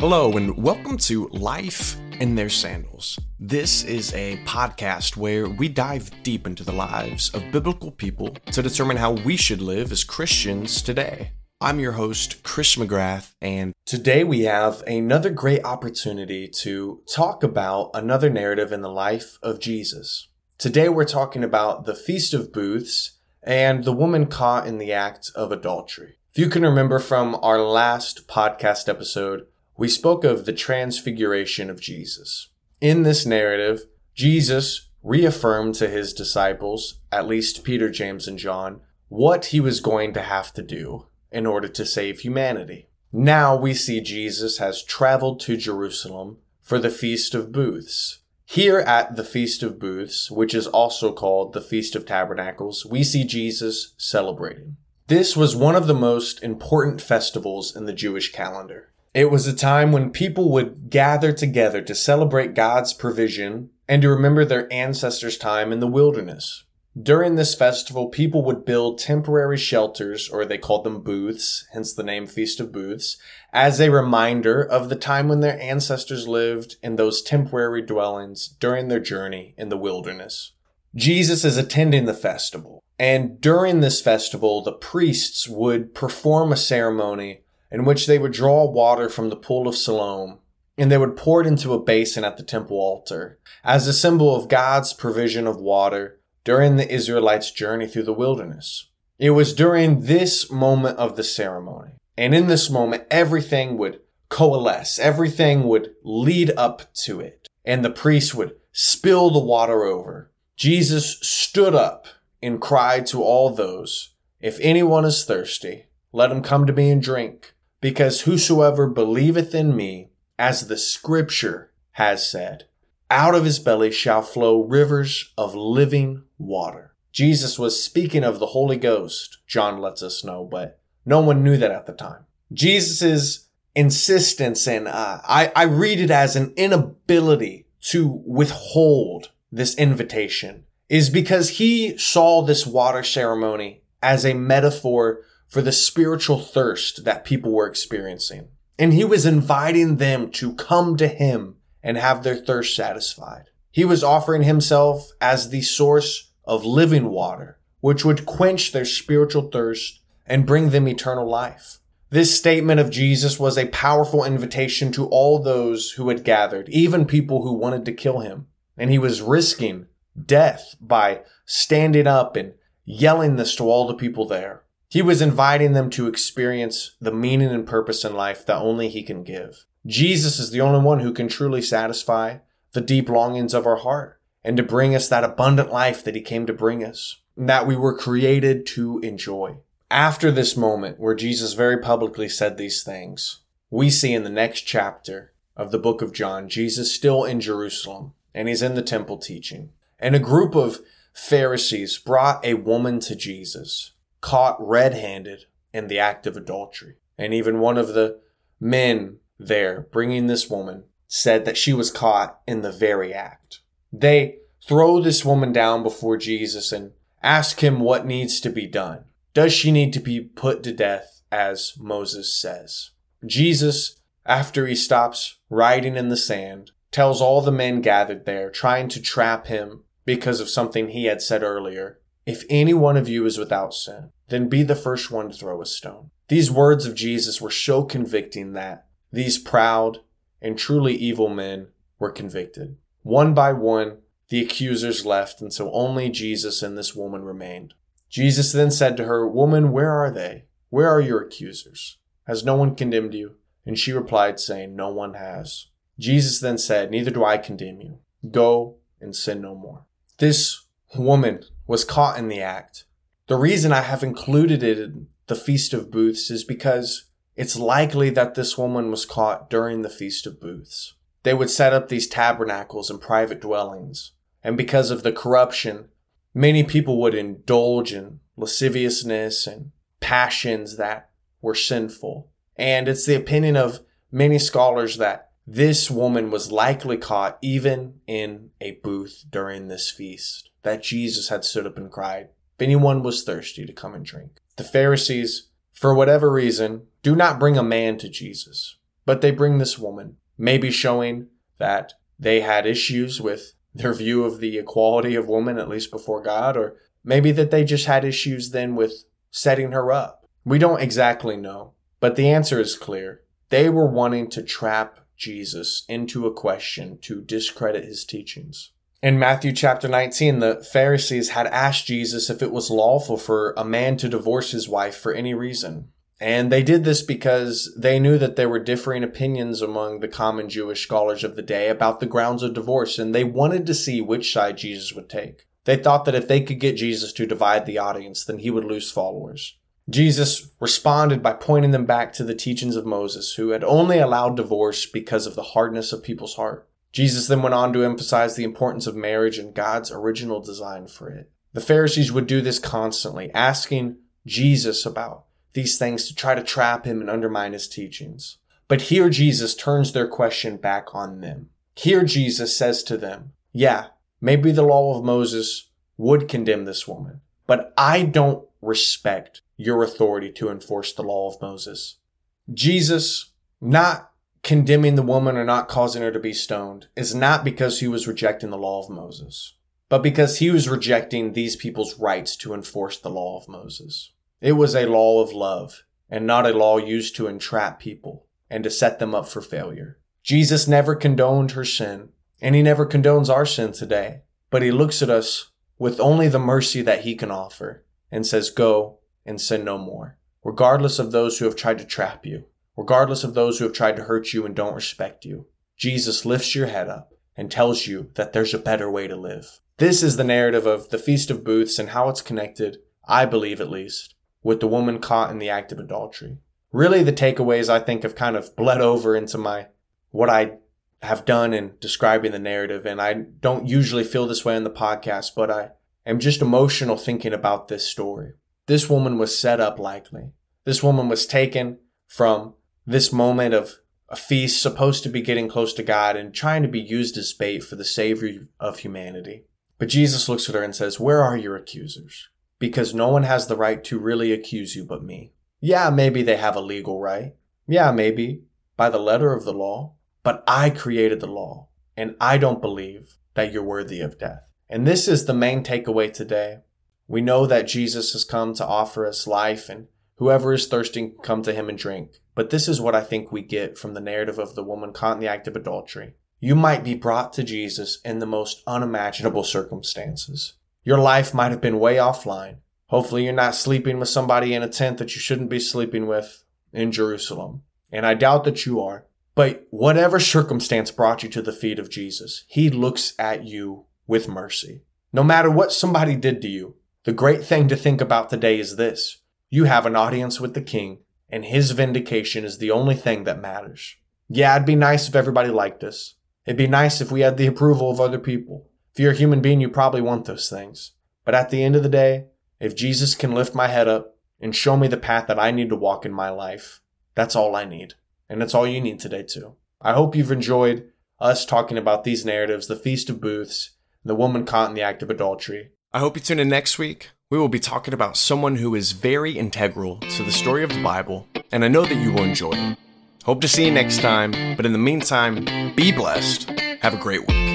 Hello, and welcome to Life in Their Sandals. This is a podcast where we dive deep into the lives of biblical people to determine how we should live as Christians today. I'm your host, Chris McGrath, and today we have another great opportunity to talk about another narrative in the life of Jesus. Today we're talking about the Feast of Booths and the woman caught in the act of adultery. If you can remember from our last podcast episode, we spoke of the transfiguration of Jesus. In this narrative, Jesus reaffirmed to his disciples, at least Peter, James, and John, what he was going to have to do in order to save humanity. Now we see Jesus has traveled to Jerusalem for the Feast of Booths. Here at the Feast of Booths, which is also called the Feast of Tabernacles, we see Jesus celebrating. This was one of the most important festivals in the Jewish calendar. It was a time when people would gather together to celebrate God's provision and to remember their ancestors' time in the wilderness. During this festival, people would build temporary shelters, or they called them booths, hence the name Feast of Booths, as a reminder of the time when their ancestors lived in those temporary dwellings during their journey in the wilderness. Jesus is attending the festival, and during this festival, the priests would perform a ceremony in which they would draw water from the pool of Siloam, and they would pour it into a basin at the temple altar, as a symbol of God's provision of water during the Israelites' journey through the wilderness. It was during this moment of the ceremony, and in this moment, everything would coalesce, everything would lead up to it, and the priest would spill the water over. Jesus stood up and cried to all those, If anyone is thirsty, let him come to me and drink. Because whosoever believeth in me, as the scripture has said, out of his belly shall flow rivers of living water. Jesus was speaking of the Holy Ghost, John lets us know, but no one knew that at the time. Jesus' insistence and uh, I, I read it as an inability to withhold this invitation is because he saw this water ceremony as a metaphor for the spiritual thirst that people were experiencing. And he was inviting them to come to him and have their thirst satisfied. He was offering himself as the source of living water, which would quench their spiritual thirst and bring them eternal life. This statement of Jesus was a powerful invitation to all those who had gathered, even people who wanted to kill him. And he was risking death by standing up and yelling this to all the people there. He was inviting them to experience the meaning and purpose in life that only He can give. Jesus is the only one who can truly satisfy the deep longings of our heart and to bring us that abundant life that He came to bring us, and that we were created to enjoy. After this moment where Jesus very publicly said these things, we see in the next chapter of the book of John, Jesus still in Jerusalem and he's in the temple teaching. And a group of Pharisees brought a woman to Jesus caught red handed in the act of adultery. And even one of the men there bringing this woman said that she was caught in the very act. They throw this woman down before Jesus and ask him what needs to be done. Does she need to be put to death as Moses says? Jesus, after he stops writing in the sand, tells all the men gathered there, trying to trap him because of something he had said earlier, if any one of you is without sin, then be the first one to throw a stone. These words of Jesus were so convicting that these proud and truly evil men were convicted. One by one, the accusers left and so only Jesus and this woman remained. Jesus then said to her, Woman, where are they? Where are your accusers? Has no one condemned you? And she replied, saying, No one has. Jesus then said, Neither do I condemn you. Go and sin no more. This woman was caught in the act. The reason I have included it in the Feast of Booths is because it's likely that this woman was caught during the Feast of Booths. They would set up these tabernacles and private dwellings, and because of the corruption, many people would indulge in lasciviousness and passions that were sinful. And it's the opinion of many scholars that this woman was likely caught even in a booth during this feast that Jesus had stood up and cried, If anyone was thirsty, to come and drink. The Pharisees, for whatever reason, do not bring a man to Jesus, But they bring this woman, maybe showing that they had issues with their view of the equality of woman, at least before God, or maybe that they just had issues then with setting her up. We don't exactly know, but the answer is clear. They were wanting to trap Jesus into a question to discredit his teachings. In Matthew chapter 19, the Pharisees had asked Jesus if it was lawful for a man to divorce his wife for any reason. And they did this because they knew that there were differing opinions among the common Jewish scholars of the day about the grounds of divorce, and they wanted to see which side Jesus would take. They thought that if they could get Jesus to divide the audience, then he would lose followers. Jesus responded by pointing them back to the teachings of Moses, who had only allowed divorce because of the hardness of people's heart. Jesus then went on to emphasize the importance of marriage and God's original design for it. The Pharisees would do this constantly, asking Jesus about these things to try to trap him and undermine his teachings. But here Jesus turns their question back on them. Here Jesus says to them, Yeah, maybe the law of Moses would condemn this woman, but I don't respect your authority to enforce the law of Moses. Jesus, not condemning the woman or not causing her to be stoned, is not because he was rejecting the law of Moses, but because he was rejecting these people's rights to enforce the law of Moses. It was a law of love and not a law used to entrap people and to set them up for failure. Jesus never condoned her sin, and he never condones our sin today, but he looks at us with only the mercy that he can offer and says, Go and sin no more, regardless of those who have tried to trap you, regardless of those who have tried to hurt you and don't respect you. Jesus lifts your head up and tells you that there's a better way to live. This is the narrative of the Feast of Booths and how it's connected, I believe at least, with the woman caught in the act of adultery. Really, the takeaways I think have kind of bled over into my what I have done in describing the narrative. And I don't usually feel this way on the podcast, but I am just emotional thinking about this story. This woman was set up likely. This woman was taken from this moment of a feast supposed to be getting close to God and trying to be used as bait for the savior of humanity. But Jesus looks at her and says, Where are your accusers? because no one has the right to really accuse you but me. Yeah, maybe they have a legal right. Yeah, maybe by the letter of the law. But I created the law, and I don't believe that you're worthy of death. And this is the main takeaway today. We know that Jesus has come to offer us life, and whoever is thirsty can come to him and drink. But this is what I think we get from the narrative of the woman caught in the act of adultery. You might be brought to Jesus in the most unimaginable circumstances. Your life might have been way offline. Hopefully, you're not sleeping with somebody in a tent that you shouldn't be sleeping with in Jerusalem. And I doubt that you are. But whatever circumstance brought you to the feet of Jesus, he looks at you with mercy. No matter what somebody did to you, the great thing to think about today is this. You have an audience with the king, and his vindication is the only thing that matters. Yeah, it'd be nice if everybody liked us. It'd be nice if we had the approval of other people. If you're a human being, you probably want those things. But at the end of the day, if Jesus can lift my head up and show me the path that I need to walk in my life, that's all I need. And that's all you need today, too. I hope you've enjoyed us talking about these narratives the Feast of Booths, the woman caught in the act of adultery. I hope you tune in next week. We will be talking about someone who is very integral to the story of the Bible, and I know that you will enjoy it. Hope to see you next time, but in the meantime, be blessed. Have a great week.